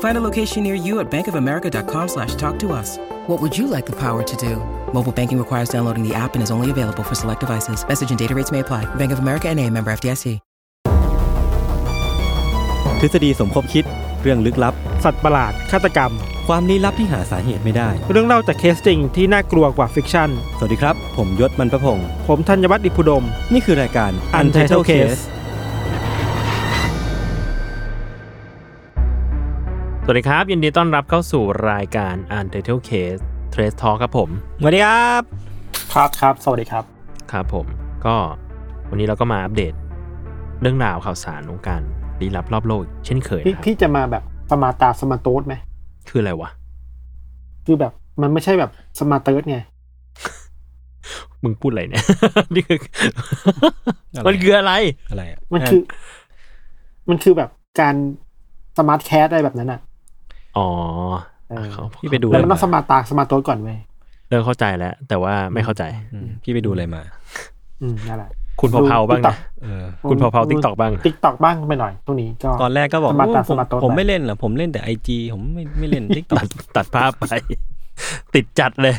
Find a location near you at bankofamerica.com slash talk to us. What would you like the power to do? Mobile banking requires downloading the app and is only available for select devices. Message and data rates may apply. Bank of America N.A. member FDIC. ทฤษฎีสมคบคิด เรื่องลึกลับ สัตว์ประหลาด ฆาตกรรม ความลี้ลับที่หาสาเหตุไม่ได้ เรื่องเล่าจากเคสจริงที่น่ากลัวกว่า fiction สวัสดีครับ ผมยชญ์ บรรพพงศ์ผมธัญวัฒน์อิพภูดม นี่คือรายการ Untitled Case วัสดีครับ ยินดีต้อนรับเข้าสู่รายการ Untitled Case Trace Talk ครับผมสวัสดีครับ ครับครับ สวัสดีครับ ครับผม ก็วันนี้เราก็มาอัปเดต เรื่องราวข่าวสารวงการลี้ลับรอบโลกอีกเช่นเคยพี่นะครับพี่จะมาแบบสมาตาสมาโตสไหม คืออะไรวะ คือแบบมันไม่ใช่แบบสมาเติร์ดไง มึงพูดอะไรเนี่ย นี่คืออะไรมันคืออะไร อะไรอะมันคือ มันคือแบบการสมาร์ทแคสอะไรแบบนั้นอะ อ๋อเออเขาพี่ไปดูแล้วมันะต้องสมาตาสมาโตสก่อนเว้ยเริ่มเข้าใจแล้ว แต่ว่าไม่เข้าใจอืมพี่ไปดูอะไรมา อืมนั่นแหละคุณเผาๆบ้างนะเออคุณเผาๆ TikTok บ้างติ๊กตอกบ้างไปหน่อยตรงนี้ก็ตอนแรกก็บอกสมาร์ทโอ้ผมสมาร์ทโต๊ะผมไปไม่เล่นหรอกผมเล่นแต่ไอจีผมไม่ไม่เล่นทิกตอตักดตัดภาพไป ติดจัดเลย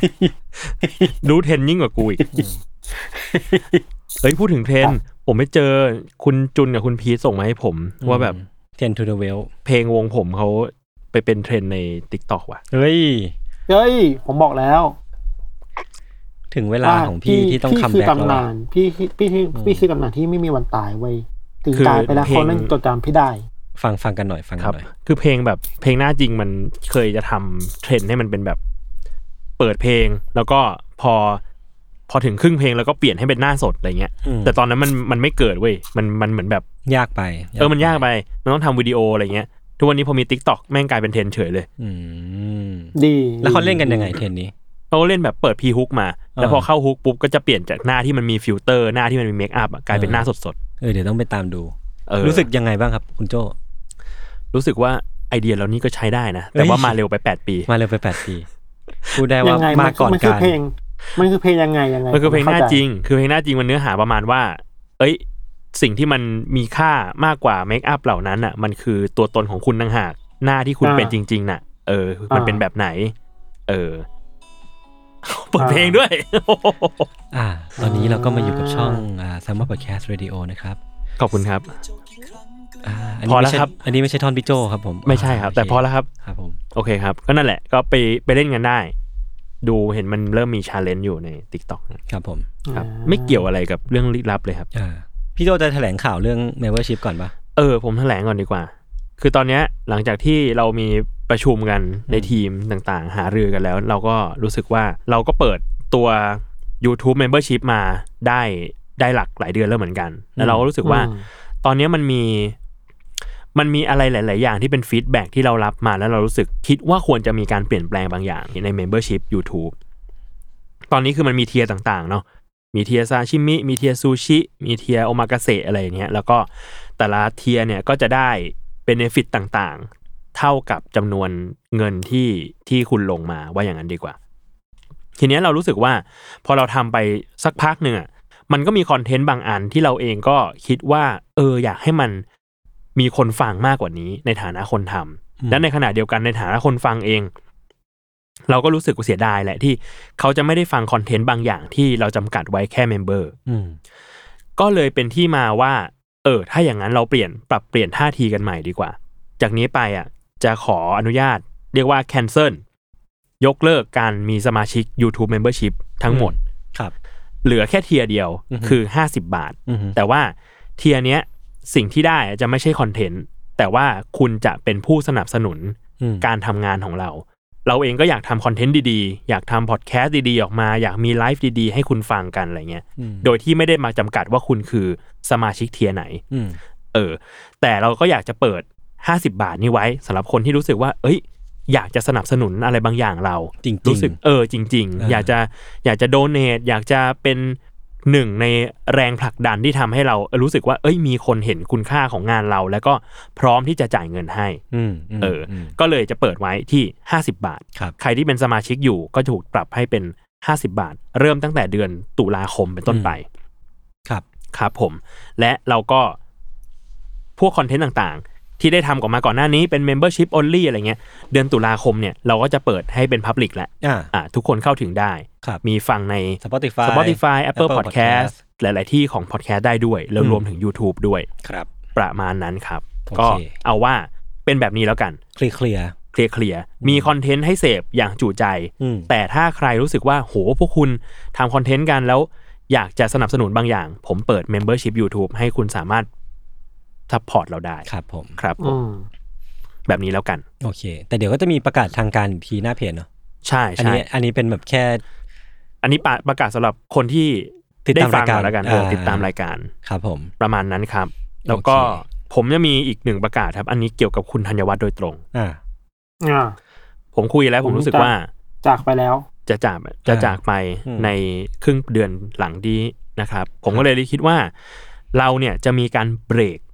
รู้เทรนยิ่งกว่ากูอีกเฮ้ยพูดถึงเทรน ผมไปเจอคุณจุนกับคุณพีทส่งมาให้ผม ว่าแบบเทนทูเดเวลเพลงวงผมเขา ไปเป็นเทรนด์ใน t ิ k t o k ว่ะ เฮ้ย เฮ้ย ผมบอกแล้ว ถึงเวลาของพี่ที่ต้องคัมคือแบ็กแล้วตำนาอะนพี่พี่พี่พี่พี่คือตำนานที่ไม่มีวันตายเว้ยถึงคือตายไปแล้วเพลง เขานั่งจดจำพี่ได้ ฟังฟังกันหน่อยฟังคกัรันบ หน่อย คือเพลงแบบเพลงหน้าจริงมันเคยจะทำเทรนด์ให้มันเป็นแบบเปิดเพลง แล้วก็พอพอถึงครึ่งเพลงแล้วก็เปลี่ยนให้เป็นหน้าสดอะไรเงี้ย อืม แต่ตอนนั้นมันมันไม่เกิดเว้ยมันมันเหมือนแบบ ยากไปเออมันยากไป มันต้องทำวิดีโออะไรเงี้ย ทุกวันนี้พอมี t ิ k t o k แม่งกลายเป็นเทรนด์เฉยเลยอืมดีแล้วเขาเล่นกันยังไงเทนนี้เขาเล่นแบบเปิด pre-hook มา แล้วพอเข้า hook ปุ๊บก็จะเปลี่ยนจากหน้าที่มันมีฟิลเตอร์หน้าที่มันมี makeup อะกลายเป็นหน้าสดเออเดี๋ยวต้องไปตามดูๆเออรู้สึกยังไงบ้างครับ คุณโจรู้สึกว่าไอเดียเรานี่ก็ใช้ได้นะ แต่ว่าเอ้ยมาเร็วไปแปดปี มาเร็วไปแปดปีพูดได้ว่ายังไงมาก่อนมันคืการเพลงมันคือเพลงยังไงยังไงมันคือเพลงหน้าข้ใจจริง คือเพลงหน้าจริงมันเนื้อหาประมาณว่า เอ้ย สิ่งที่มันมีค่ามากกว่าเมคอัพเหล่านั้นอะ มันคือตัวตนของคุณต่างหากหน้าที่คุณเป็นจริง ๆ น่ะ เออ มันเป็นแบบไหน เออเปิดเพลงด้วย อ่า ตอนนี้เราก็มาอยู่กับช่องอ่า Summer Podcast Radio นะครับ ขอบคุณครับอ่าอันพอนี้แล้ไม่วใช่ครับ อันนี้ไม่ใช่ท่อนพี่โจครับผม ไม่ใช่ครับาแต่โเพอแล้วครับ ครับผม โอเคครับ ก็นั่นแหละ ก็ไปไปเล่นกันได้ ดูเห็นมันเริ่มมีชาเลนจ์อยู่ใน t ิ k t o k ครับผม ครับ ไม่เกี่ยวอะไรกับเรื่องลี้ลับเลยครับอ่า พี่โจจะแถลงข่าวเรื่อง membership ก่อนปะเออ ผมแถลงก่อนดีกว่า คือตอนเนี้ยหลังจากที่เรามีประชุมกันในทีมต่างๆ หารือกันแล้ว เราก็รู้สึกว่าเราก็เปิดตัว YouTube Membership มาได้ได้หลักหลายเดือนแล้วเหมือนกัน แล้วเราก็รู้สึกว่าอืมตอนเนี้ยมันมี มันมีอะไรหลาย ๆ อย่างที่เป็น feedback ที่เรารับมาแล้วเรารู้สึกคิดว่าควรจะมีการเปลี่ยนแปลงบางอย่างใน Membership YouTube ตอนนี้คือมันมี tier ต่าง ๆ เนาะ มี tier ซาชิมิ มี tier ซูชิ มี tier โอมากาเสะอะไรอย่างเงี้ย แล้วก็แต่ละ tier เนี่ยก็จะได้ benefit ต่างๆ เท่ากับจำนวนเงินที่ที่คุณลงมาว่าอย่างนั้นดีกว่า ทีนี้เรารู้สึกว่าพอเราทำไปสักพักหนึ่งอะมันก็มี content บางอันที่เราเองก็คิดว่าเอออยากให้มันมีคนฟังมากกว่านี้ในฐานะคนทำและในขณะเดียวกันในฐานะคนฟังเอง เราก็รู้สึกเสียดายแหละที่เขาจะไม่ได้ฟัง content บางอย่างที่เราจำกัดไว้แค่ member อืมก็เลยเป็นที่มาว่า เออ ถ้าอย่างนั้นเราเปลี่ยนปรับเปลี่ยนท่าทีกันใหม่ดีกว่า จากนี้ไปอะ จะขออนุญาต เรียกว่า cancel ยกเลิกการมีสมาชิก YouTube Membership ทั้งหมดครับเหลือแค่ tier เดียวอือฮึคือ50บาทอือฮึแต่ว่า tier เนี้ยสิ่งที่ได้จะไม่ใช่ content แต่ว่าคุณจะเป็นผู้สนับสนุนอืมการทำงานของเรา เราเองก็อยากทำ content ดีๆ อยากทำพอดแคสต์ดีๆ ออกมา อยากมีไลฟ์ดีๆ ให้คุณฟังกันอะไรเงี้ยอืมโดยที่ไม่ได้มาจำกัดว่าคุณคือสมาชิก tier ไหนอืมเออ แต่เราก็อยากจะเปิด 50 บาทนี้ไว้สำหรับคนที่รู้สึกว่า เอ้ย อยากจะสนับสนุนอะไรบางอย่างเรา จริงๆรู้สึกเออจริงเออๆออยากจะอยากจะ donate อยากจะเป็น หนึ่งในแรงผลักดันที่ทำให้เรารู้สึกว่า เอ้ยมีคนเห็นคุณค่าของงานเรา แล้วก็พร้อมที่จะจ่ายเงินให้อืมมเอออมก็เลยจะเปิดไว้ที่ 50 บาทครับใครที่เป็นสมาชิกอยู่ก็ถูกปรับให้เป็น 50 บาท เริ่มตั้งแต่เดือนตุลาคมเป็นต้นไป ครับ ครับผม และเราก็พวกคอนเทนต์ต่างๆ ที่ได้ทำออกมาก่อนหน้านี้เป็น Membership only อะไรเงี้ยเดือนตุลาคมเนี่ยเราก็จะเปิดให้เป็น Public แล้วอ่า อ่าทุกคนเข้าถึงได้ ครับ มีฟังใน Spotify Spotify Apple Apple Podcast หลาย ๆ ที่ของ Podcast ได้ด้วย แล้วอืมรวมถึง YouTube ด้วย ครับ ประมาณนั้นครับ โอเค ก็เอาว่าเป็นแบบนี้แล้วกัน เคลียร์เคลียร์ tier เดียว มี content ให้เสพอย่างจุใจ อืม แต่ถ้าใครรู้สึกว่าโหพวกคุณทำ content กันแล้ว อยากจะสนับสนุนบางอย่าง ผมเปิด Membership YouTube ให้คุณสามารถ support เราได้ครับผมครับผอืมมแบบนี้แล้วกัน โอเค แต่เดี๋ยวก็จะมีประกาศทางการอีกทีหน้าเพจเนาะใช่อันใช่นี้อันนี้เป็นแบบแค่ อันนี้ประประกาศสำหรับคนที่ได้ติดตามฟัรางยการก่อนแล้วกันเอออ่าติดตามรายการครับ ผมประมาณนั้นครับ แล้วก็โอเคผมจะมีอีกหนึ่งประกาศครับ อันนี้เกี่ยวกับคุณธัญวัฒน์โดยตรง อ่าอ่าผมคุยแล้วผมรู้สึกว่า จากไปแล้ว จะจากจะจากไปอืมในครึ่งเดือนหลังดีนะครับ ผมก็เลยคิดว่า เราเนี่ยจะมีการเบรกอืม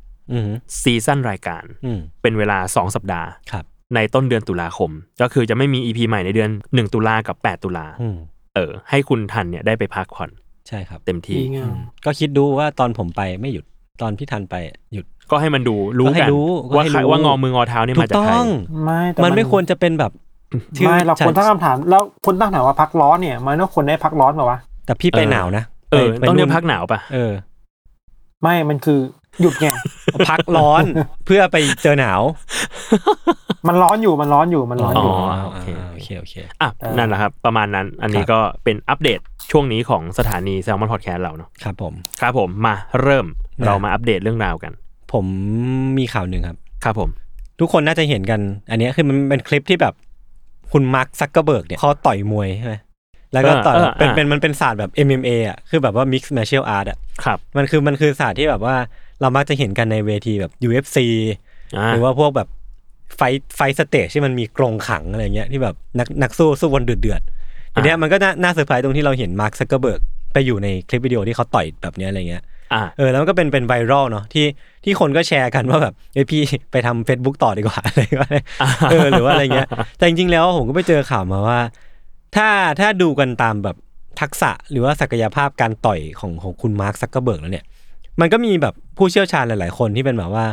ซีซั่นรายการอืมเป็นเวลา 2 สัปดาห์ครับในต้นเดือนตุลาคม ก็คือจะไม่มี EP ใหม่ในเดือน 1 ตุลากับ 8 ตุลาอืมเออ ให้คุณทันเนี่ยได้ไปพักผ่อน ใช่ครับ เต็มที่ดีงามก็คิดดูว่าตอนผมไปไม่หยุดตอนพี่ทันไปหยุดก็ให้มันดูรู้ก็ให้กันรู้ก็ว่าให้ใครรู้ว่างอมืองอเท้านี่ถูมากจากต้ใครองไม่แต่มันไม่ควรจะเป็นแบบที่ไม่เราควรฉัตั้งคำถาม แล้วคนตั้งคำถามว่าพักร้อนเนี่ย มันต้องควรได้พักร้อนเปล่าวะแต่พี่ไปเออหนาวนะเออไปต้องเรียกนู่นพักหนาวปะเออ ไม่มันคือหยุดไง พักร้อนเพื่อไปเจอหนาว มันร้อนอยู่มันร้อนอยู่มันร้อนอยู่โอเคโอเคโอเคอะเออนั่นแหละครับ ประมาณนั้นอันนี้ครับก็เป็นอัปเดตช่วงนี้ของสถานี Salmon Podcast เราเนาะครับผมครับผมมาเริ่มนะเรามาอัปเดตเรื่องราวกัน ผมมีข่าวหนึ่งครับ ครับผม ทุกคนน่าจะเห็นกัน อันเนี้ยคือมันเป็นคลิปที่แบบคุณมาร์คซักเกอร์เบิร์กเนี่ยเขาต่อยมวยใช่ไหมแล้วก็ต่อยเออเออเป็นอะเป็นมันเป็นศาสตร์แบบ MMA อะคือแบบว่า mixed martial art อะครับมันคือมันคือศาสตร์ที่แบบว่า เรามักจะเห็นกันในเวทีแบบ UFC อ่าหรือว่าพวกแบบ fight fight stage ที่มันมีกรงขังอะไรเงี้ยที่แบบนักนักสู้สู้วันเดือดเดือดๆทีเนี้ยมันก็น่าน่าเซอร์ไพรส์ตรงที่เราเห็นมาร์คซักเกอร์เบิร์กไปอยู่ในคลิปวิดีโอที่เขาต่อยแบบเนี้ยอะไรเงี้ยอ่าเออแล้วมันก็เป็นเป็น viral เนาะที่ที่คนก็แชร์กันว่าแบบเอ้ยพี่ไปทำ Facebook ต่อดีกว่าอะไรก็ได้เออหรือว่าอะไรเงี้ยแต่จริงๆแล้วผมก็ไปเจอข่าวมาว่า ถ้าถ้าดูกันตามแบบทักษะหรือว่าศักยภาพการต่อยของของคุณมาร์คซักเกอร์เบิร์กแล้วเนี่ย มันก็มีแบบผู้เชี่ยวชาญหลาย ๆ คนที่เป็นแบบว่า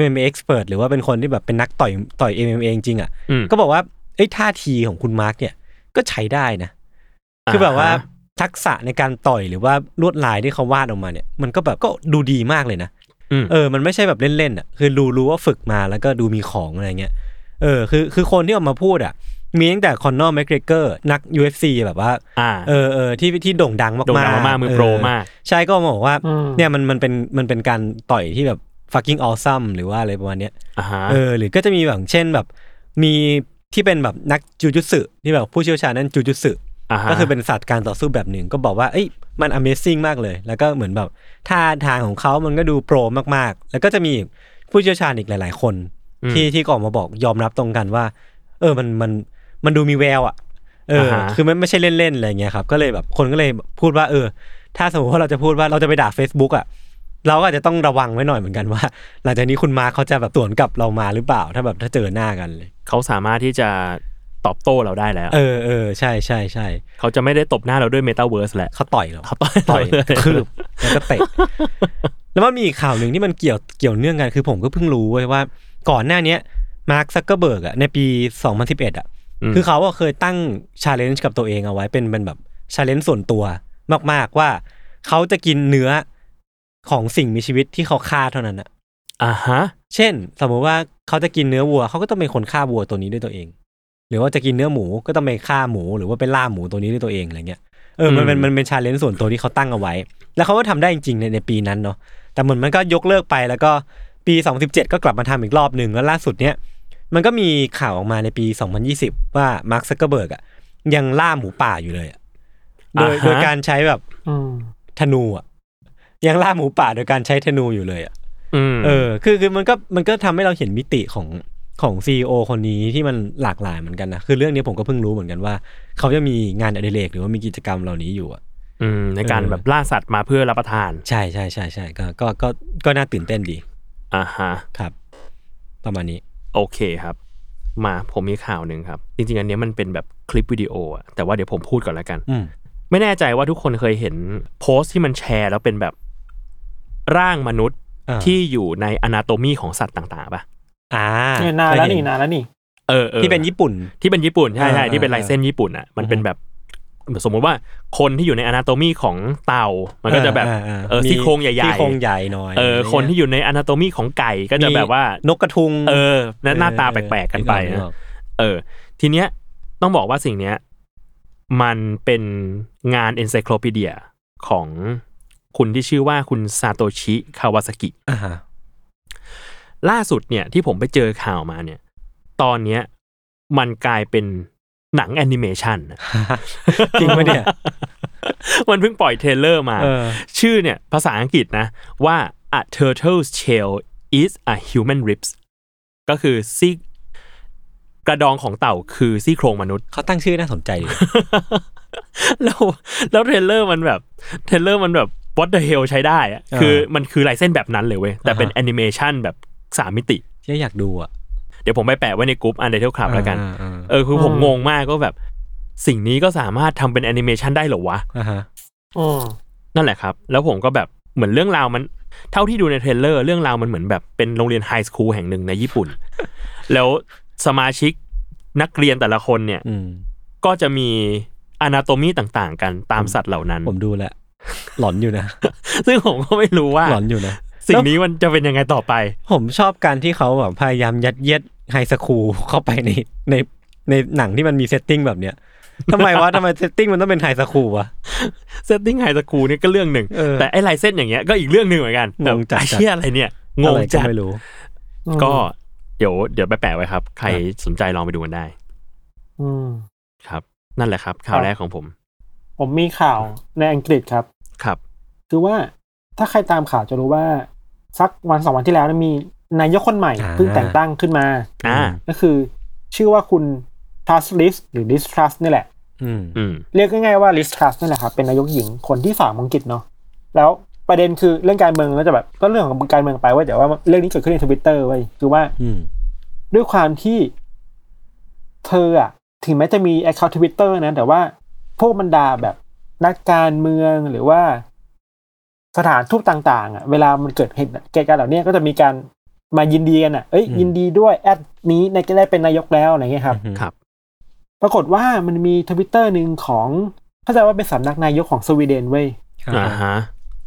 MMA expert หรือว่าเป็นคนที่แบบเป็นนักต่อยต่อย MMA จริงๆอะอืมก็บอกว่าเอ้ยท่าทีของคุณมาร์คเนี่ยก็ใช้ได้นะ คือแบบว่าอ่าฮะทักษะในการต่อยหรือว่าลวดลายที่เขาวาดออกมาเนี่ย มันก็แบบก็ดูดีมากเลยนะอืมเออ มันไม่ใช่แบบเล่นๆอะคือรู้รู้ว่าฝึกมาแล้วก็ดูมีของอะไรเงี้ยเออคือคือคนที่ออกมาพูดอะ มีตั้งแต่คอนนอร์แมกเกรเกอร์นัก UFC แบบว่าอ่าเออเออที่ที่โด่งดังมากๆโด่งดังมากๆมือโปรเมาก ใช่ก็มาบอกว่าอืมเนี่ยมันมันเป็นมันเป็นการต่อยที่แบบ fucking awesome หรือว่าอะไรประมาณเนี้ยอ่าฮะเออหรือก็จะมีแบบเช่นแบบ มีที่เป็นแบบนักจูจุสึที่แบบผู้เชี่ยวชาญนั่นจูจุสึอ่าฮะก็คือเป็นศาสตร์การต่อสู้แบบหนึ่งก็บอกว่าเอ้ยมัน Amazing มากเลย แล้วก็เหมือนแบบท่าทางของเขามันก็ดูโปรมากๆ แล้วก็จะมีผู้เชี่ยวชาญอีกหลาย ๆ คน ที่ที่ก็ออกมาบอกยอมรับตรงกันว่า เออมันมัน มันดูมีแววอะเอออาฮะคือมันไม่ใช่เล่นๆอะไรเงี้ยครับ ก็เลยแบบคนก็เลยพูดว่าเออ ถ้าสมมติว่าเราจะพูดว่าเราจะไปด่า Facebook อะเราก็อาจจะต้องระวังไว้หน่อยเหมือนกันว่า หลังจากนี้คุณมาร์คเขาจะแบบสวนกลับเรามาหรือเปล่า ถ้าแบบถ้าเจอหน้ากันเลยเขาสามารถที่จะตอบโต้เราได้แล้ว เออเออใช่ใช่ใช่เขาจะไม่ได้ตบหน้าเราด้วยเมตาเวิร์สแหละเขาต่อยเราเขาต่อยต่อยเราเลยคืบแล้วก็เตะแล้วมันมีอีกข่าวหนึ่งที่มันเกี่ยวเกี่ยวเนื่องกันคือผมก็เพิ่งรู้เว้ยว่า ก่อนหน้าเนี้ยมาร์คซักเกอร์เบิร์กอะในปี 2011อะอืม คือเขาอะเคยตั้ง challenge กับตัวเองเอาไว้เป็นเป็นแบบ challenge ส่วนตัวมาก ๆว่าเขาจะกินเนื้อของสิ่งมีชีวิตที่เขาฆ่าเท่านั้นอะอ่าฮะ เช่น สมมุติว่าเขาจะกินเนื้อวัวเขาก็ต้องเป็นคนฆ่าวัวตัวนี้ด้วยตัวเอง หรือว่าจะกินเนื้อหมูก็ต้องไปฆ่าหมู หรือว่าไปล่าหมูตัวนี้ด้วยตัวเองอะไรเงี้ยเออมันเป็นมันเป็น challenge ส่วนตัวที่เขาตั้งเอาไว้ แล้วเขาก็ทำได้จริงๆในในปีนั้นเนาะแต่เหมือนมันก็ยกเลิกไปแล้วก็ปี 2017 ก็กลับมาทำอีกรอบหนึ่งแล้วล่าสุดเนี้ย มันก็มีข่าวออกมาในปี 2020 ว่ามาร์คซักเกอร์เบิร์กอะยังล่าหมูป่าอยู่เลยอะโดยอ่าฮะโดยการใช้แบบอืมธนูอะยังล่าหมูป่าโดยการใช้ธนูอยู่เลยอะอืมเออ คือคือมันก็มันก็ทำให้เราเห็นมิติของของ CEO คนนี้ที่มันหลากหลายเหมือนกันนะคือเรื่องนี้ผมก็เพิ่งรู้เหมือนกันว่า เขาจะมีงานอดิเรกหรือว่ามีกิจกรรมเหล่านี้อยู่อะอืมในการเออแบบล่าสัตว์มาเพื่อรับประทาน ใช่ใช่ใช่ใช่ก็ก็ก็ก็น่าตื่นเต้นดีอ่าฮะครับ ประมาณนี้ โอเคครับ มาผมมีข่าวหนึ่งครับ จริงๆ อันเนี้ยมันเป็นแบบคลิปวิดีโออะแต่ว่าเดี๋ยวผมพูดก่อนแล้วกันอืมไม่แน่ใจว่าทุกคนเคยเห็นโพสต์ที่มันแชร์แล้วเป็นแบบร่างมนุษย์อ่าที่อยู่ในอนาโตมีของสัตว์ต่างๆป่ะอ่าเนี่ยนานแล้วนี่เคยเห็นานแล้วนี่เออเออที่เป็นญี่ปุ่น ที่เป็นญี่ปุ่นใช่ใช่อ่าที่เป็นอ่าลายเส้นญี่ปุ่นอะมันเป็นแบบ สมมุติว่าคนที่อยู่ใน anatomy ของเต่ามันก็จะแบบาาเออมีซี่โครงใหญ่ๆซี่โครงใหญ่หน่อยเออคนที่อยู่ใน anatomy ของไก่ก็จะแบบว่านกกระทุงเออหน้าหน้าตาแปลกๆกันไปนึนะออกเออ ทีเนี้ยต้องบอกว่าสิ่งเนี้ย มันเป็นงาน encyclopedia ของคุณที่ชื่อว่าคุณซาโตชิคาวาซากิอ่าฮะล่าสุดเนี่ยที่ผมไปเจอข่าวมาเนี่ย ตอนเนี้ยมันกลายเป็น หนังแอนิเมชันนะจริงปะเนี่ย มันเพิ่งปล่อย trailer มาเออชื่อเนี่ยภาษาอังกฤษนะ ว่า a turtle's shell is a human ribs ก็คือซี่กระดองของเต่าคือซี่โครงมนุษย์ เขาตั้งชื่อน่าสนใจดีแล้วแล้ว trailer มันแบบ trailer มันแบบ what the hell ใช้ได้อะคือมันคือลายเส้นแบบนั้นเลยเว้ย แต่เป็นอ่าฮะแอนิเมชันแบบสามมิติที่อยากดูอะเดี๋ยวผมไปแปะไว้ในกลุ่มอันเดอร์คลับแล้วกันอ่าอ่าเออคือผมอืมงงมากก็แบบ สิ่งนี้ก็สามารถทำเป็นแอนิเมชันได้เหรอวะอ่าฮะอืมนั่นแหละครับ แล้วผมก็แบบเหมือนเรื่องราวมัน เท่าที่ดูใน trailer เรื่องราวมันเหมือนแบบเป็นโรงเรียน high school แห่งหนึ่งในญี่ปุ่น แล้วสมาชิกนักเรียนแต่ละคนเนี่ยอืมก็จะมี anatomy ต่างๆ กันตามสัตว์เหล่านั้น ผมดูแหละ หลอนอยู่นะ ซึ่งผมก็ไม่รู้ว่าหลอนอยู่นะ สิ่งนี้มันจะเป็นยังไงต่อไป ผมชอบการที่เขาแบบพยายามยัดเยียด high school เข้าไปในในในหนังที่มันมี setting แบบเนี้ยทำไมวะทำไม setting มันต้องเป็น high school วะ setting high school นี่ก็เรื่องหนึ่งเออแต่ไอ้ลายเส้นอย่างเงี้ยก็อีกเรื่องหนึ่งเหมือนกันงงจัดไอ้เชี่ยอะไรเนี่ยงงอะไรก็จัดไม่รู้ ก็เดี๋ยวเดี๋ยวไปแปะไว้ครับ ใครสนใจลองไปดูกันได้อืมครับ นั่นแหละครับ ข่าวแรกของผม ผมมีข่าวในอังกฤษครับ ครับ คือว่าถ้าใครตามข่าวจะรู้ว่า สักวันสองวันที่แล้วเนยมี นายกคนใหม่อ่าเพิ่งแต่งตั้งขึ้นมาอ่าก็คือชื่อว่าคุณ Trust List หรือ List Trust นี่แหละอืมอืมเรียกง่ายๆว่า List Trust นี่แหละครับเป็นนายกหญิงคนที่สามของอังกฤษเนาะแล้วประเด็นคือเรื่องการเมืองก็จะแบบก็เรื่องของการเมืองไปเว่าแต่ว่าเรื่องนี้เกิดขึ้นในทวิตเตอร์ไว้ยคือว่าอืมด้วยความที่เธออะถึงแม้จะมี account ทวิตเตอร์นะ แต่ว่าพวกบรรดาแบบนักการเมืองหรือว่าสถานทูตต่างๆอะเวลามันเกิดเหตุเหตุการณ์เหล่านี้ก็จะมีการ มายินดีกันอะเอ้ยอืมยินดีด้วยแอดนี้นายจะได้เป็นนายกแล้วอะไรเงี้ยครับอืมครับ ปรากฏว่ามันมีทวิตเตอร์หนึ่งของเข้าใจว่าเป็นสำนักนายกของสวีเดนเว้ยอ่าฮะ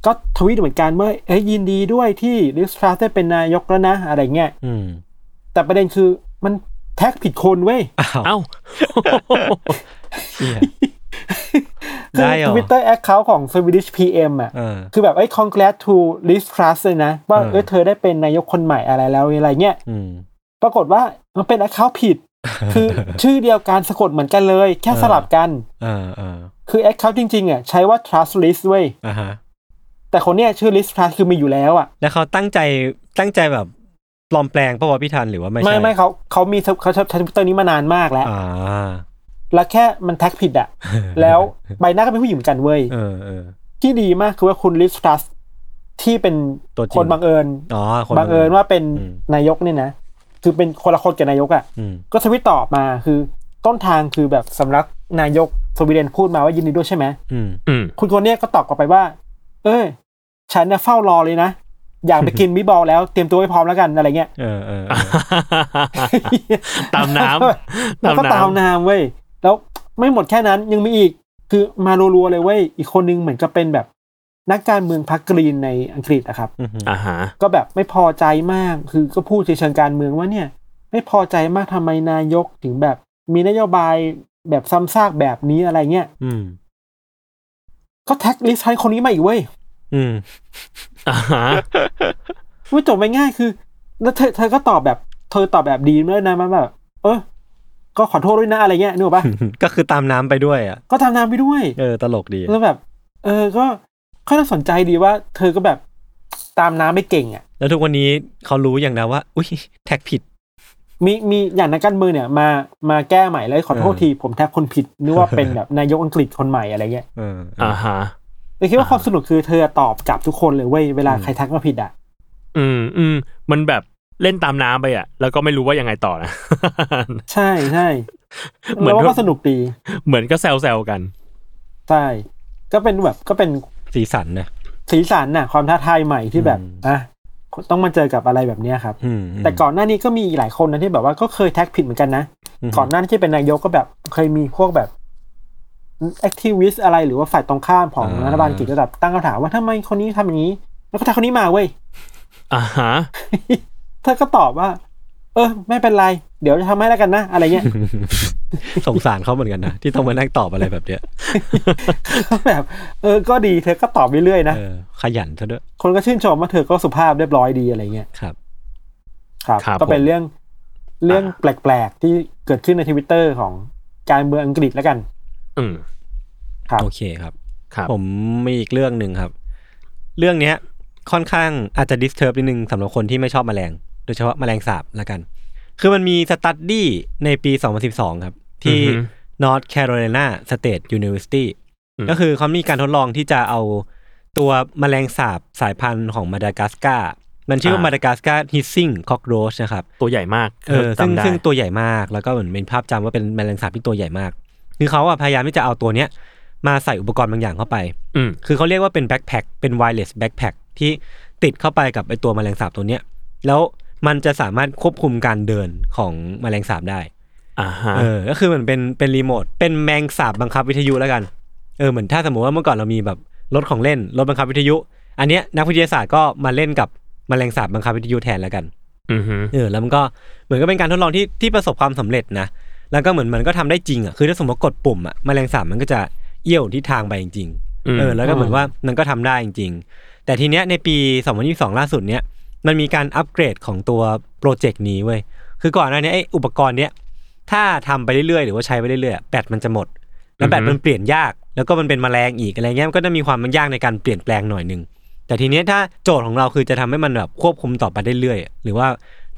ก็ทวีตเหมือนกันว่าเอ้ยยินดีด้วยที่ Liz Truss ได้เป็นนายกแล้วนะ อะไรเงี้ยอืมแต่ประเด็นคือมันแท็กผิดคนเว้ยอ้าวเอ้าเชี่ย คือได้เหรอทวิตเตอร์ account ของ Swedish PM อะเออคือแบบไอ้ย congrats to Liz Truss เลยนะ ว่าเออเออเธอได้เป็นนายกคนใหม่อะไรแล้วอะไรเงี้ยอืมปรากฏว่ามันเป็น account ผิด คือชื่อเดียวกันสะกดเหมือนกันเลย แค่เออสลับกันเออเออคือ account จริงๆอะใช้ว่า Truss Liz เว้ยอ่าฮะแต่คนเนี้ยชื่อ Liz Truss คือมีอยู่แล้วอะ แล้วเขาตั้งใจตั้งใจแบบปลอมแปลงปะวะพี่ทันหรือว่าไม่ใช่ ไม่ไม่เขาเขามีเขาใช้ทวิตเตอร์นี้มานานมากแล้วอ่า แล้วแค่มันแท็กผิดอะแล้วใบหน้าก็เป็นผู้หญิงเหมือนกันเว้ยเออเออที่ดีมากคือว่าคุณ Liz Truss ที่เป็นตัวจริงคนบังเอิญอ๋อคนบังเอิญว่าเป็นอืมนายกเนี่ยนะ คือเป็นคนละคนกับนายกอะอืมก็ทวิตตอบมาคือ ต้นทางคือแบบสำนักนายกสวีเดนพูดมาว่ายินดีด้วยใช่ไหมอืมอืมคุณคนเนี้ยก็ตอบกลับไปว่า เอ้ย ฉันเนี่ยเฝ้ารอเลยนะ อยากไปกินมิตบอลแล้วเตรียมตัวให้พร้อมแล้วกันอะไรเงี้ยเออเออเออตามน้แล้วำก็ตามนามเว้ยแล้ว ไม่หมดแค่นั้นยังมีอีกคือมารัวๆเลยเว้ยอีกคนนึงเหมือนกับเป็นแบบนักการเมืองพรรคกรีนในอังกฤษนะครับอืมอ่าฮะก็แบบไม่พอใจมากคือก็พูดในเชิงการเมืองว่าเนี่ย ไม่พอใจมากทำไมนายกถึงแบบ มีนโยบายแบบซ้ำซากแบบนี้อะไรเงี้ยอืม ก็แท็ก Liz Truss คนนี้มาอีกเว้ยอืมอ่าฮะว่าจบไปง่ายคือ แล้วเธอเธอก็ตอบแบบ เธอตอบแบบดีมากนะมันแบบ เออ ก็ขอโทษด้วยนะอะไรเงี้ยนึกออกปะก็คือตามน้ำไปด้วยอะก็ทำตามไปด้วย เออตลกดีแล้วแบบ เออก็ก็น่าสนใจดีว่า เธอก็แบบตามน้ำไม่เก่งอะ แล้วทุกวันนี้เขารู้อย่างนะว่า อุ้ยแท็กผิด มีมีอย่างนักการเมืองเนี่ยมามาแก้ใหม่แล้วขอโทษเออทีผมแท็กคนผิดนึกว่าเป็นแบบนายกอังกฤษคนใหม่อะไรเงี้ยเอออ่าฮะแต่คิดว่าความสนุกคือเธอตอบกลับทุกคนเลยเว้ยเวลาใครทักมาผิดอะ อืมอืมมันแบบ เล่นตามน้ำไปอะ แล้วก็ไม่รู้ว่ายังไงต่อนะ ใช่ใช่เหมือนแล้วก็สนุกดี เหมือนก็แซวแซวๆกัน ใช่ ก็เป็นแบบก็เป็นสีสันนะสีสันน่ะ ความท้าทายใหม่ที่แบบอืมอะต้องมาเจอกับอะไรแบบเนี้ยครับอืมแต่ก่อนหน้านี้ก็มีอีกหลายคนนะที่แบบว่าก็เคยแท็กผิดเหมือนกันนะมก่อนหน้านี้ที่เป็นนายกก็แบบเคยมีพวกแบบแอคทิวิสอะไรหรือว่าฝ่ายตรงข้ามของอ่ารัฐบาลอังกฤษก็แบบตั้งคำถามว่าทำไมคนนี้ทำอย่างนี้ แล้วก็ทักคนนี้มาเว้ยอ่าฮะ เธอก็ตอบว่า เออ ไม่เป็นไร เดี๋ยวจะทำให้แล้วกันนะ อะไรเงี้ยสงสารเขาเหมือนกันนะ ที่ต้องมานั่งตอบอะไรแบบเนี้ยแบบ เออ ก็ดีเธอก็ตอบไปเรื่อยนะเออขยันซะด้วย คนก็ชื่นชมว่าเธอก็สุภาพเรียบร้อยดีอะไรเงี้ยครับ ครับครับก็เป็นผมเรื่องเรื่องอ่าแปลกๆที่เกิดขึ้นในทวิตเตอร์ของการเมืองอังกฤษแล้วกัน อืมครับโอเคครับครับ ผมมีอีกเรื่องหนึ่งครับ เรื่องเนี้ย ค่อนข้างอาจจะดิสเท r b นิดนึงสำหรับคนที่ไม่ชอบแมลงโดยเฉพาะแมลงสาบละกัน คือมันมีสตัดดี้ในปี 2012 ครับ ที่อือฮึ North Carolina State University อืมก็คือเขามีการทดลองที่จะเอาตัวแมลงสาบสายพันธุ์ของมาดากัสการ์มันชื่อว่ามาดากัสการ์ hissing cockroach นะครับ ตัวใหญ่มากเออซึ่งจำได้ซึ่งตัวใหญ่มากแล้วก็เหมือนเป็นภาพจำว่าเป็นแมลงสาบที่ตัวใหญ่มาก คือเขาอะพยายามที่จะเอาตัวเนี้ยมาใส่อุปกรณ์บางอย่างเข้าไปอืมคือเขาเรียกว่าเป็นแบ็คแพคเป็นไวเลสแบ็คแพคที่ติดเข้าไปกับไอตัวแมลงสาบตัวเนี้ย แล้ว มันจะสามารถควบคุมการเดินของแมลงสาบได้อ่าฮะเออก็คือเหมือนเป็นเป็นรีโมทเป็นแมงสาบบังคับวิทยุแล้วกันเออเหมือนถ้าสมมติว่าเมื่อก่อนเรามีแบบรถของเล่นรถบังคับวิทยุ อันเนี้ยนักวิทยาศาสตร์ก็มาเล่นกับแมลงสาบบังคับวิทยุแทนแล้วกันอือฮึเออแล้วมันก็เหมือนก็เป็นการทดลองที่ที่ประสบความสำเร็จนะแล้วก็เหมือนมันก็ทำได้จริงอะคือถ้าสมมติกดปุ่มอะแมลงสาบมันก็จะเอี้ยวทิศทางไปจริงๆเออแล้วก็เหมือนว่ามันก็ทำได้จริงๆแต่ทีเนี้ยในปี 2022 ล่าสุดเนี้ย มันมีการอัปเกรดของตัวโปรเจกต์นี้เว้ยคือก่อนหน้านี้ไอ้อุปกรณ์เนี้ยถ้าทำไปเรื่อยๆหรือว่าใช้ไปเรื่อยๆอะแบตมันจะหมด แล้วแบตมันเปลี่ยนยาก แล้วก็มันเป็นแมลงอีกอะไรเงี้ยมันก็จะมีความมันยากในการเปลี่ยนแปลงหน่อยหนึงแต่ทีเนี้ยถ้าโจทย์ของเราคือจะทำให้มันแบบควบคุมต่อไปได้เรื่อยๆอะหรือว่า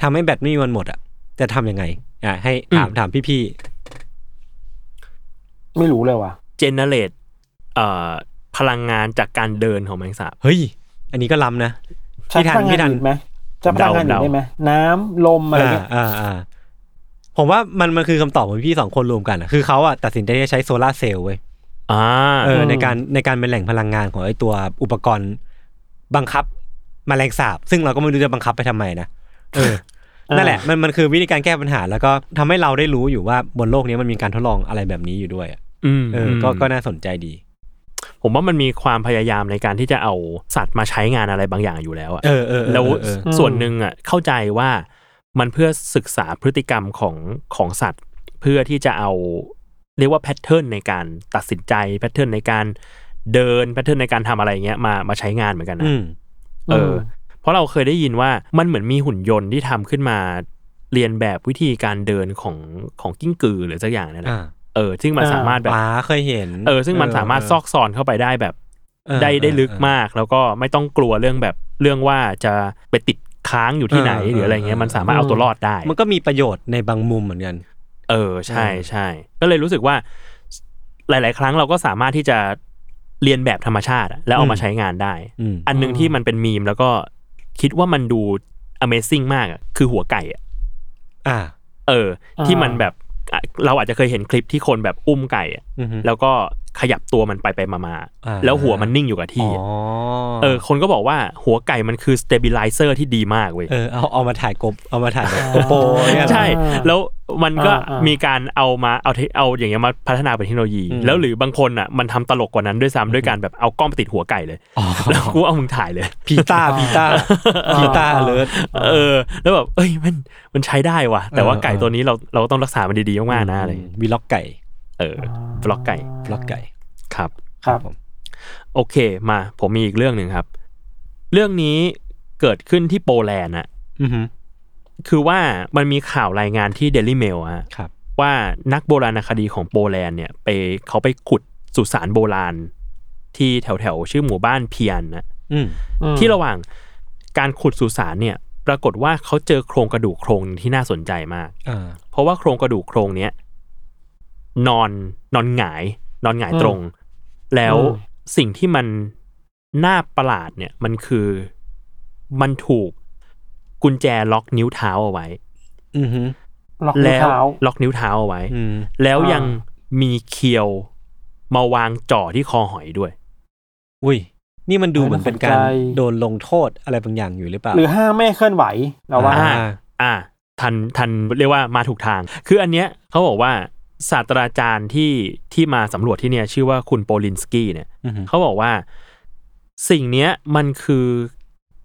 ทำให้แบตไม่มีวันหมดอะจะทำยังไงอะให้ถามถามพี่ไม่รู้เลยว่ะเจเนเรตเอ่อพลังงานจากการเดินของแมงสาบๆเฮ้ย อันนี้ก็ล้ำนะใช้ พี่พทันลังงาพี่นทันอื่นไหมจะพลังงานอื่นเดาได้ไหมน้ำลมอะไรเงี้ยอ่าอ่าผมว่ามันมันคือคำตอบของพี่สองคนรวมกันอะคือเขาอะตัดสินใจที่จะใช้โซลาร์เซลล์เว้ยอ่าเออในการในการเป็นแหล่งพลังงานของไอ้ตัวอุปกรณ์บังคับแมลงสาบ ซึ่งเราก็ไม่รู้จะบังคับไปทำไมนะเออนั่นแหละมันมันคือวิธีการแก้ปัญหา แล้วก็ทำให้เราได้รู้อยู่ว่าบนโลกนี้มันมีการทดลองอะไรแบบนี้อยู่ด้วยอะอืมเออก็ก็น่าสนใจดี ผมว่ามันมีความพยายามในการที่จะเอาสัตว์มาใช้งานอะไรบางอย่างอยู่แล้วอะเออเออเออแล้วเออส่วนหนึ่งอะเข้าใจว่ามันเพื่อศึกษาพฤติกรรมของของสัตว์ เพื่อที่จะเอาเรียกว่า pattern ในการตัดสินใจ pattern ในการเดิน pattern ในการทำอะไรเงี้ยมามาใช้งานเหมือนกันนะอืมเออ เพราะเราเคยได้ยินว่ามันเหมือนมีหุ่นยนต์ที่ทำขึ้นมาเรียนแบบวิธีการเดินของของกิ้งกือหรือสักอย่างนั่นแหละอ่า เออซึ่งมันสามารถแบบป้าเคยเห็น เออ ซึ่งมันสามารถซอกซอนเข้าไปได้แบบเออได้ได้เออลึกเออมาก แล้วก็ไม่ต้องกลัวเรื่องแบบเรื่องว่าจะไปติดค้างอยู่ที่ไหนเออหรืออะไรเงี้ยเออมันสามารถเอาตัวรอดได้ มันก็มีประโยชน์ในบางมุมเหมือนกัน เออใช่ใช่ก็เลยรู้สึกว่า หลาย ๆ ครั้งเราก็สามารถที่จะเรียนแบบธรรมชาติอะแล้วเอามาอืมใช้งานได้อืมอันหนึ่งที่มันเป็นมีมแล้วก็คิดว่ามันดู Amazing มากอะคือหัวไก่อะอ่าเออ ที่อ่ามัมันแบบอะ เราอาจจะเคยเห็นคลิปที่คนแบบอุ้มไก่อะอือฮึแล้วก็ ขยับตัวมันไปไปมามาอ่าแล้วหัวมันนิ่งอยู่กับที่อ๋อเออ คนก็บอกว่าหัวไก่มันคือ stabilizer ที่ดีมากเว้ยเออเอาเอามาถ่ายกบเอามาถ่ายแบบโกโปรเนี่ยเหรอใช่ แล้วมันก็อ่าอ่ามีมีการเอามาเอาเทเอาอย่างเงี้ยมาพัฒนาเป็นเทคโนโลยีอืมแล้วหรือบางคนอะมันทำตลกกว่านั้นด้วยซ้ำด้วยการแบบเอากล้องไปติดหัวไก่เลยอ๋อแล้วกูเอามึงถ่ายเลยพีต้าพีต้าพีต้าเลิศเออ แล้วแบบเอ้ยมันมันใช้ได้ว่ะแต่ว่าเออไก่ตัวนี้เราเราต้องรักษามันดีๆมากๆนะอะไรอย่างเงี้ยวีล็อกไก่ เออบล็อกไก่บล็อกไก่ครับครับผมโอเคมาผมมีอีกเรื่องหนึ่งครับ เรื่องนี้เกิดขึ้นที่โปแลนด์อะอือฮึคือว่ามันมีข่าวรายงานที่ Daily Mail อะครับว่านักโบราณคดีของโปแลนด์เนี่ย ไปเขาไปขุดสุสานโบราณ ที่แถวแถวๆชื่อหมู่บ้านเพียนนะอืมอืมที่ระหว่างการขุดสุสานเนี่ย ปรากฏว่าเขาเจอโครงกระดูกโครงหนึ่งที่น่าสนใจมากอ่าเพราะว่าโครงกระดูกโครงเนี้ย นอนนอนหงาย นอนหงายตรง แล้วสิ่งที่มันน่าประหลาดเนี่ยมันคือมันถูกกุญแจล็อกนิ้วเท้าเอาไว้อือฮึล็อกนิ้วแล้วเท้าล็อกนิ้วเท้าเอาไว้อืมแล้วอ่ายัยังมีเคียวมาวางจ่อที่คอหอยด้วย อุ้ย นี่มันดูเหมือนเป็นการน่าสนใจโดนลงโทษอะไรบางอย่างอยู่หรือเปล่า หรือห้ามไม่ให้เคลื่อนไหวเราว่าอ่า อ่า ทันทันเรียกว่ามาถูกทาง คืออันเนี้ยเขาบอกว่า ศาสตราจารย์ที่ที่มาสำรวจที่เนี่ย ชื่อว่าคุณโปลินสกี้เนี่ยอือฮึเขาบอกว่าสิ่งเนี้ยมันคือ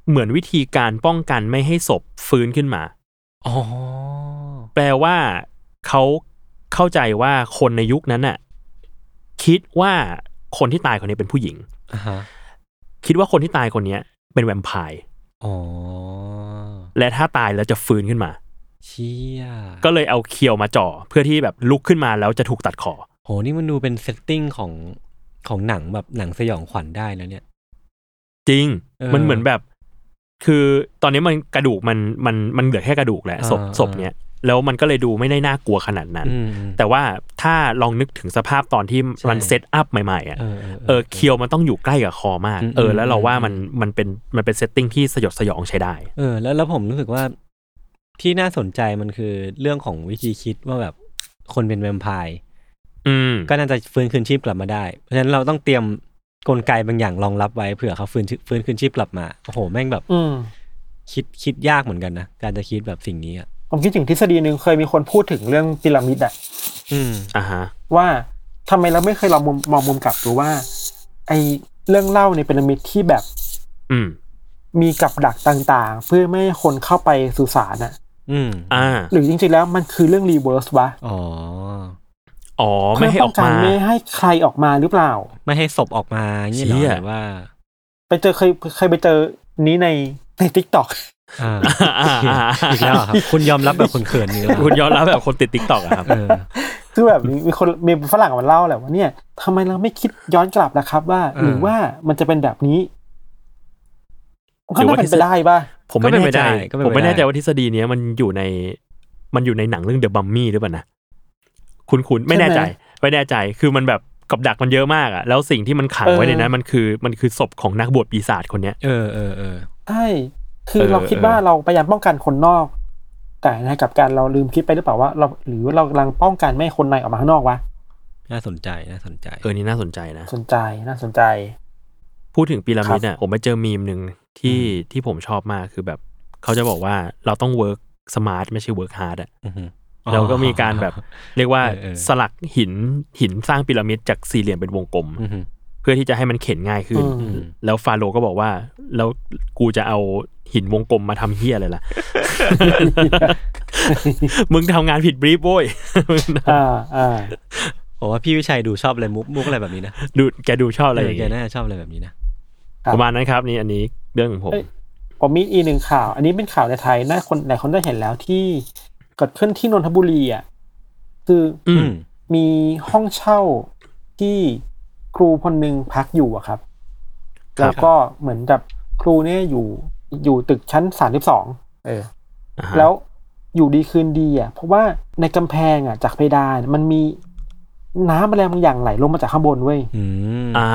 เหมือนวิธีการป้องกันไม่ให้ศพฟื้นขึ้นมาอ๋อแปลว่าเขาเข้าใจว่าคนในยุคนั้นน่ะ คิดว่าคนที่ตายคนนี้เป็นผู้หญิงอ่าฮะคิดว่าคนที่ตายคนเนี้ย เป็นแวมไพร์อ๋อและถ้าตายแล้วจะฟื้นขึ้นมา เชี่ยก็เลยเอาเคียวมาจ่อเพื่อที่แบบลุกขึ้นมาแล้วจะถูกตัดคอโหนี่มันดูเป็นเซตติ้งของของหนังแบบหนังสยองขวัญได้แล้วเนี่ย จริงเออมันเหมือนแบบ คือตอนนี้มันกระดูกมันมันมันเหลือแค่กระดูกแหละศพอ่าศพเนี้ยแล้วมันก็เลยดูไม่ได้น่ากลัวขนาดนั้นอืมแต่ว่าถ้าลองนึกถึงสภาพตอนที่ใช่มัน set up ใหม่ๆอะเออเออเออเคียวมันต้องอยู่ใกล้กับคอมากอืมเออ แล้วเราว่าอืมมันมันเป็นมันเป็น setting ที่สยดสยองใช้ได้ เออ แล้วแล้วผมรู้สึกว่า ที่น่าสนใจมันคือเรื่องของวิธีคิดว่าแบบคนเป็นแวมไพร์อืมก็น่าจะฟื้นคืนชีพกลับมาได้ เพราะฉะนั้นเราต้องเตรียมกลไกบางอย่างรองรับไว้เผื่อเขาฟื้นชีฟื้นคืนชีพกลับมา โอ้โห แม่งแบบอืมคิดคิดยากเหมือนกันนะ การจะคิดแบบสิ่งนี้อะผมคิดถึงทฤษฎีหนึ่งเคยมีคนพูดถึงเรื่องพีระมิดอะอืมอ่าฮะ ว่าทำไมเราไม่เคยลองมุมมองมุมกลับดูว่า ไอเรื่องเล่าในพีระมิดที่แบบ อืม มีกับดักต่างๆ เพื่อไม่ให้คนเข้าไปสุสานอะ อืมอ่า หรือจริงๆแล้วมันคือเรื่อง reverse วะอ๋ออ๋อไม่ให้ออกเพื่ป้งมานไม่ให้ใครออกมาหรือเปล่า ไม่ให้ศพออกมาเงี้ยเหรเชี่อยหรือว่า ไปเจอเคยเคยไปเจอนี้ในในทิกตอกอ่าอ่าอ่าอีกแล้วเหรอครับคุณยอมรับแบบคนเขินๆนี่แล้วคุณย้อนรับแบบคนติดติ๊กต็อกอะครับเออคือแบบมีมีคนมีฝรั่งมันเล่าแหละว่าเนี่ยทำไมเราไม่คิดย้อนกลับล่ะครับ ว่าเออหรือว่ามันจะเป็นแบบนี้ ก็หรือน่าว่าเป็นไปได้ป่ะผมไม่แน่ใจก็เป็นไปได้ผมไม่แน่ใจว่าทฤษฎีเนี้ยมันอยู่ในมันอยู่ในหนังเรื่องเดอะบัมมี่หรือเปล่านะคุณคุณไม่แน่ใจไม่แน่ใจคือมันแบบกับดักมันเยอะมากอะแล้วสิ่งที่มันขังไว้ในนั้นมันคือมันคือศพของนักบวชปีศาจคนเนี้ยเออเออเออใช่คือเออเราคิดเออว่าเราพยายามป้องกันคนนอก แต่นะกับการเราลืมคิดไปหรือเปล่าว่าเราหรือว่าเรากำลังป้องกันไม่ให้คนในออกมาข้างนอกวะน่าสนใจน่าสนใจเออนี่น่าสนใจนะสนใจน่าสนใจ พูดถึงพีระมิดครับอะผมไปเจอมีมหนึ่ง ที่ที่ผมชอบมากคือแบบเขาจะบอกว่าเราต้อง work smart ไม่ใช่ work hard อะอือฮึเราก็มีการแบบเรียกว่าเออเออสลักหินหินสร้างพีระมิดจากสี่เหลี่ยมเป็นวงกลมอือฮึเพื่อที่จะให้มันเข็นง่ายขึ้นอืมแล้วฟาโรห์ก็บอกว่า แล้วกูจะเอาหินวงกลมมาทำเหี้ยอะไรล่ะ มึงทำงานผิด brief โว้ยอ่าอ่าผมว่าพี่วิชัยดูชอบอะไรมุกมุกอะไรแบบนี้นะดูแกดูชอบอะไรอย่างแกเงี้ยน่าจะชอบอะไรแบบนี้นะครับประมาณนั้นครับ นี่อันนี้ เรื่องของผมเอ้ยผมมีอีกหนึ่งข่าว อันนี้เป็นข่าวในไทยน่าคนหลายคนได้เห็นแล้วที่เกิดขึ้นที่นนทบุรีอะคือออืมมีห้องเช่าที่ครูคนหนึ่งพักอยู่อะครับครับ แล้วก็เหมือนกับครูเนี่ยอยู่อยู่ตึกชั้นสามสิบสองเอออ่าฮะแล้วอยู่ดีคืนดีอะ เพราะว่าในกำแพงอะ จากเพดานมันมีน้ำอะไรบางอย่างไหลลงมาจากข้างบนเว้ยอืมอ่า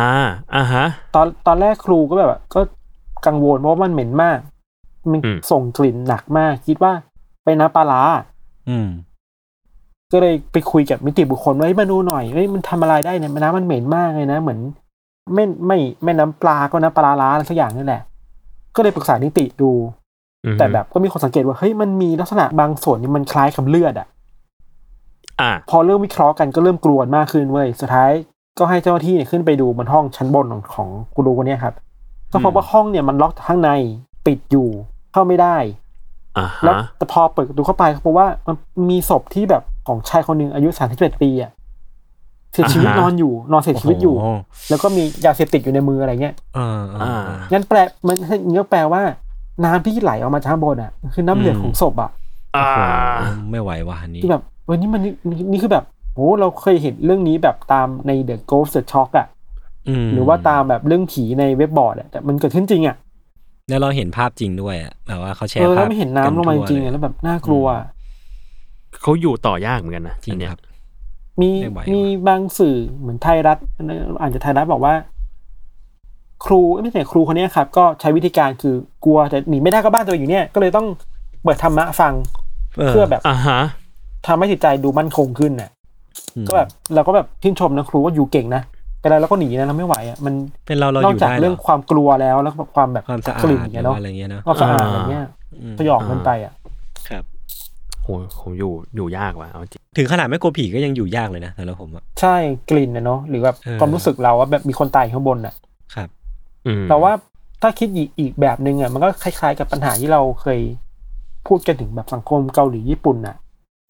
อ่าฮะ ตอนตอนแรกครูก็แบบก็ กังวลเพราะว่ามันเหม็นมาก มันอืมส่งกลิ่นหนักมาก คิดว่าเป็นน้ำปลาร้าอืมก็เลยไปคุยกับนิติบุคคลว่าเฮ้ยมาดูหน่อยเฮ้ยมันทำอะไรได้เนี่ยน้ำมันเหม็นมากเลยนะ เหมือนไม่ไม่ไม่น้ำปลาก็น้ำปลาล้าอะไรสักอย่างนี่แหละ ก็เลยปรึกษานิติดูอือฮึแต่แบบก็มีคนสังเกตว่าเฮ้ยมันมีลักษณะบางส่วนนี่มันคล้ายกับเลือดอะอ่าพอเริ่มวิเคราะห์กันก็เริ่มกลัวมากขึ้นเว้ยสุดท้ายก็ให้เจ้าหน้าที่เนี่ยขึ้นไปดูบนห้องชั้นบนของของกูรูคนเนี้ยครับ ก็พบว่าห้องเนี่ยมันล็อกจากข้างในปิดอยู่เข้าไม่ได้อ่าแล้วฮะแต่พอเปิดประตูเข้าไปก็พบว่ามันมีศพที่แบบของชายคนหนึ่งอายุสามสิบเอ็ดปีอะเสียชีวิตนอนอยู่ นอนเสียชีวิตอยู่โโหแล้วก็มียาเสพติดอยู่ในมืออะไรเงี้ยอ่าอ่าอ่างั้นแปลมันงั้นแปลว่า น้ำที่ไหลออกมาจากข้างบนอะ คือน้ำเหลืองของศพอะอ่าโอ้โหไม่ไหวว่ะอันนี้ที่แบบเฮ้ยนี่มันนี่นี่คือแบบโอ้เราเคยเห็นเรื่องนี้แบบตามใน The Ghost the Shock อะม หรือว่าตามแบบเรื่องผีในเว็บบอร์ดอะแต่มันเกิดขึ้นจริงอะแล้วเราเห็นภาพจริงด้วยอะแบบว่าเขาแชเอร์อภาแล้วพไม่เห็นน้ำลงมาจริงๆกัอะนแล้วแบบน่ากลัวอะเขาอยู่ต่อยากเหมือนกันนะจริงอันเนี้ยครับมีไม่ไหวว่ะมีบางสื่อเหมือนไทยรัฐอ่านจากไทยรัฐบอกว่า ครูเอ้ยไม่ใช่ครูคนเนี้ยครับ ก็ใช้วิธีการคือกลัวแต่หนีไม่ได้ก็บ้านตัวเองอยู่เนี่ย ก็เลยต้องเปิดธรรมะฟังเพื่อแบบอ่าฮะทำให้จิตใจดูมั่นคงขึ้นน่ะอืมก็แบบเราก็แบบชื่นชมนะครูว่าอยู่เก่งนะ แต่แล้วเราก็หนีนะเราไม่ไหวอะมันเป็นเราเรานออกยู่จากได้หเรื่องความกลัวแล้วแล้วก็ความแบบความสะอาดกลิ่นหอย่างรืเงี้ยอเนาะว่าอะไรเงี้ยเนาะความสะอาดอ่าอะไรเงี้ยอืมสยองมันไปอะครับโหผมอยู่อยู่ยากว่ะเอาจริงถึงขนาดไม่กลัวผีก็ยังอยู่ยากเลยนะสำหรับผมอะใช่กลิ่นนะเนาะหรือแบบเออความรู้สึกเราว่าแบบมีคนตายอยู่ข้างบนอะครับอืมแต่ว่าถ้าคิดอีกอีกแบบหนึ่งอะมันก็คล้ายๆ กับปัญหาที่เราเคยพูดกันถึงแบบสังคมเกาหลีญี่ปุ่นอะ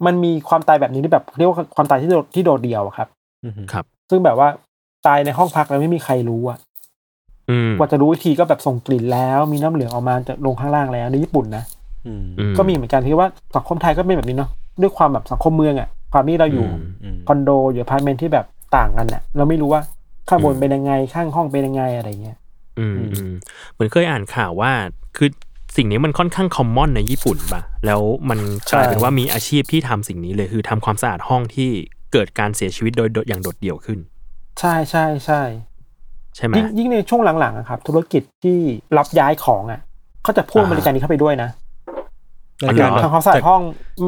มันมีความตายแบบนี้ที่แบบเรียกว่าความตายที่โดดที่โดดเดี่ยวอะครับอืมครับ ซึ่งแบบว่า ตายในห้องพักแล้วไม่มีใครรู้อะอืมกว่าจะรู้วิธีก็แบบส่งกลิ่นแล้ว มีน้ำเหลืองออกมาจากลงข้างล่างแล้วในญี่ปุ่นนะอืมอืก็มีเหมือนกันที่ว่าสังคมไทยก็เป็นแบบนี้เนาะด้วยความแบบสังคมเมืองอะ ความที่เราอยู่อืมอืมคอนโดอยู่อพาร์ตเมนต์ที่แบบต่างกันอะ เราไม่รู้ว่าข้างบนอืมเป็นยังไงข้างห้องเป็นยังไงอะไรเงี้ยอืมอืมเหมือนเคยอ่านข่าวว่าคือสิ่งนี้มันค่อนข้าง common ในญี่ปุ่นป่ะ แล้วมันกลายเป็นว่ามีอาชีพที่ทำสิ่งนี้เลยคือทำความสะอาดห้องที่เกิดการเสียชีวิตโดยโดยอย่างโดดเดี่ยวขึ้น ใช่ใช่ใช่ใช่ไหมยิ่งยิ่งในช่วงหลังๆอะครับ ธุรกิจที่รับย้ายของอะเขาจะพ่วงอ่าบริการนี้เข้าไปด้วยนะอ๋อเหรอทำความสะอาดห้อง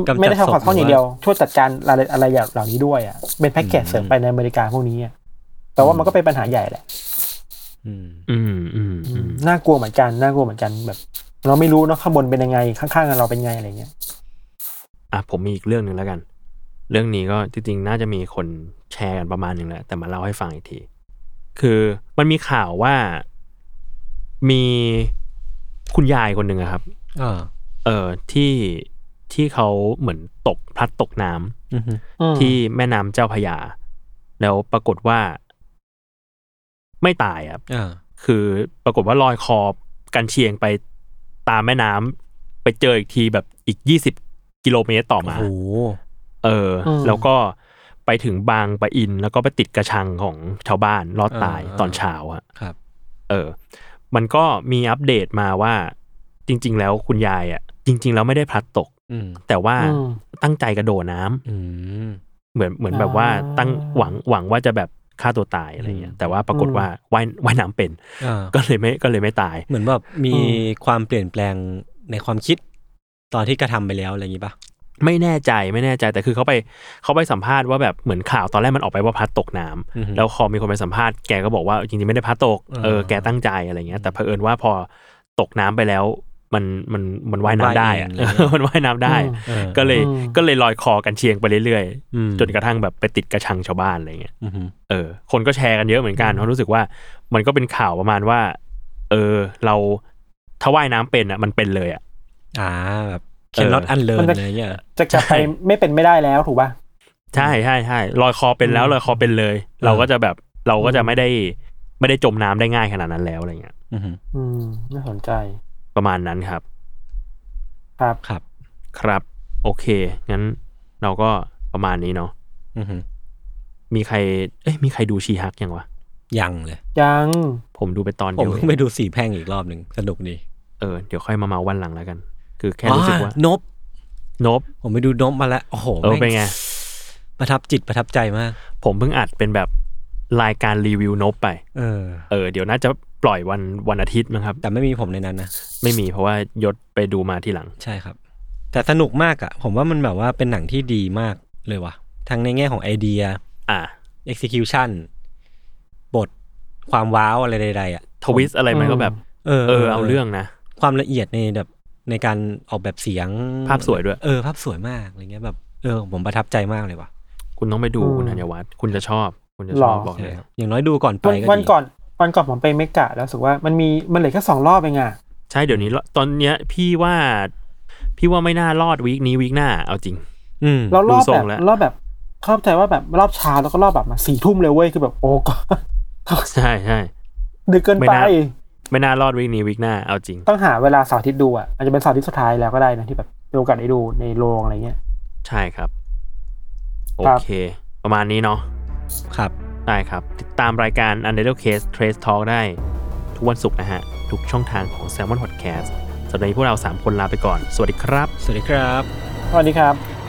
กำจัดไม่ได้ทำความสะอาดห้องอย่างเดียวศพช่วยจัดการอะไรอะไรอย่างเหล่านี้ด้วยอะเป็นแพ็กเกจอืมเสริมไปในอเมริกาพวกนี้อะแต่ว่ามันก็เป็นปัญหาใหญ่แหละอืมอืมอืมอืมน่ากลัวเหมือนกันน่ากลัวเหมือนกันแบบ เราไม่รู้เนาะข้างบนเป็นยังไงข้างๆเราเป็นไงอะไรเงี้ยอะผมมีอีกเรื่องหนึ่งแล้วกัน เรื่องนี้ก็จริงๆ น่าจะมีคนแชร์กันประมาณหนึ่งแหละแต่มาเล่าให้ฟังอีกที คือมันมีข่าวว่ามีคุณยายคนหนึ่งอะครับอ่าเออที่ที่เขาเหมือนตกพลัดตกน้ำอืมอืมที่แม่น้ำเจ้าพระยา แล้วปรากฏว่า ไม่ตายครับอ่าคือปรากฏว่าลอยคอกันเชียงไปตามแม่น้ำไปเจออีกทีแบบอีกยี่สิบกิโลเมตรต่อโอ้มาโห เอออ แล้วก็ไปถึงบางปะอิน แล้วก็ไปติดกระชังของชาวบ้านรอดตายตอนเช้าอะครับ เออ มันก็มีอัปเดตมาว่า จริง ๆ แล้วคุณยายอะจริง ๆ แล้วไม่ได้พลัดตกอืมแต่ว่าอืมตั้งใจกระโดดน้ำอืมเหมือนเหมือนแบบว่าอ่าตั้งหวังหวังว่าจะแบบฆ่าตัวตายอะไรเงี้ยอืมแต่ว่าปรากฏว่าว่ายว่ายน้ำเป็นอ่าก็เลยไม่ก็เลยไม่ตาย เหมือนแบบมีอืความเปลี่ยนแปลงในความคิด ตอนที่กระทำไปแล้วอะไรอย่างนี้ปะ ไม่แน่ใจไม่แน่ใจแต่คือเขาไปเขาไปสัมภาษณ์ว่าแบบเหมือนข่าวตอนแรกมันออกไปว่าพลัดตกน้ำอือฮึแล้วพอมีคนไปสัมภาษณ์แกก็บอกว่าจริงๆไม่ได้พลัดตกอ่าเออแกตั้งใจอะไรเงี้ย แต่เผอิญว่าพอตกน้ำไปแล้วมันมันมันว่ายน้ำได้อะว่ายเองอะไรเงี้ยมันว่ายน้ำได้อืมเออก็เลยอืมก็เลยลอยคอกันเชียงไปเรื่อยอืมๆจนกระทั่งแบบไปติดกระชังชาวบ้านอะไรเงี้ยอืมเออ คนก็แชร์กันเยอะเหมือนกันเพราะรู้สึกว่ามันก็เป็นข่าวประมาณว่า เออเราถ้าว่ายน้ำเป็นอะ มันเป็นเลยอะอ่าแบบ cannot เออ unlearn มันจะอะไรเงี้ยจะกลับไปไม่เป็นไม่ได้แล้วถูกป่ะใช่ใช่ใช่ลอยคอเป็นแล้วอืมลอยคอเป็นเลย เราก็จะแบบเราก็จะไม่ได้ไม่ได้จมน้ำได้ง่ายขนาดนั้นแล้วอะไรเงี้ยอืมอืมน่าสนใจ ประมาณนั้นครับ ครับครับ ครับ โอเค งั้นเราก็ประมาณนี้เนาะอืมมีใคร เอ้ยมีใครดูชีฮักยังวะยังเลย ยัง ผมดูไปตอนผเดีมยวเอเพิ่งงไปดูสี่แพร่งอีกรอบหนึ่งสนุกดี เออ เดี๋ยวค่อยมาเมาวันหลังแล้วกัน คือแค่รู้สึกว่าอ๋อนบนบผมไปดูนบมาแล้วโอ้โหเออแม่งเป็นไง ประทับจิตประทับใจมาก ผมเพิ่งอัดเป็นแบบรายการรีวิวนบไป เออ เออ เดี๋ยวน่าจะปล่อยวันวันอาทิตย์มั้งครับ แต่ไม่มีผมในนั้นนะ ไม่มีเพราะว่ายศไปดูมาทีหลัง ใช่ครับ แต่สนุกมากอะ่ะผมว่ามันแบบว่าเป็นหนังที่ดีมากเลยว่ะ ทั้งในแง่ของไอเดีย อะ execution บทความว้าวอะไรใดๆอะทวิสอะไรมันก็แบบ เออ เออ เอาเรื่องนะ ความละเอียดในแบบ ในการออกแบบเสียงภาพสวยด้วย เออภาพสวยมากอะไรเงี้ยแบบเออผมประทับใจมากเลยว่ะคุณต้องไปดูอืมคุณธัญวัฒน์คุณจะชอบ คุณจะชหรอบอบอกเลยอย่างน้อยดูก่อนไปวันก็วันดีก่อนวันก่อนผมไปเมกะแล้วรู้สึกว่ามันมีมันเหลือแค่สองรอบเองอะใช่เดี๋ยวนี้ตอนเนี้ยพี่ว่าพี่ว่าไม่น่ารอดวีคนี้วีคหน้าเอาจริง อืมแล้วรอบดูทรแบงบแล้วรอบแบบเข้าใจว่าแบบรอบเช้าแล้วก็รอบแบบมาสี่ทุ่มเลยเว้ยคือแบบโอ้ก็ใช่ใช่ดึกเกินไม่ไปน่า ไม่น่ารอดวีคนี้วีคหน้าเอาจริง ต้องหาเวลาเสาร์อาทิตย์ดูอะอาจจะเป็นเสาร์อาทิตย์สุดท้ายแล้วก็ได้นะที่แบบมีโอกาสได้ดูในโรงอะไรเงี้ย ใช่ครับ โอครับเค ประมาณนี้เนาะครับได้ครับ ติดตามรายการ u n d e r t a l e Case Trace Talk ได้ ทุกวันศุกร์นะฮะ ทุกช่องทางของ Salmon Podcast สำหรับวันนี้พวกเรา 3 คนลาไปก่อน สวัสดีครับ สวัสดีครับ สวัสดีครับ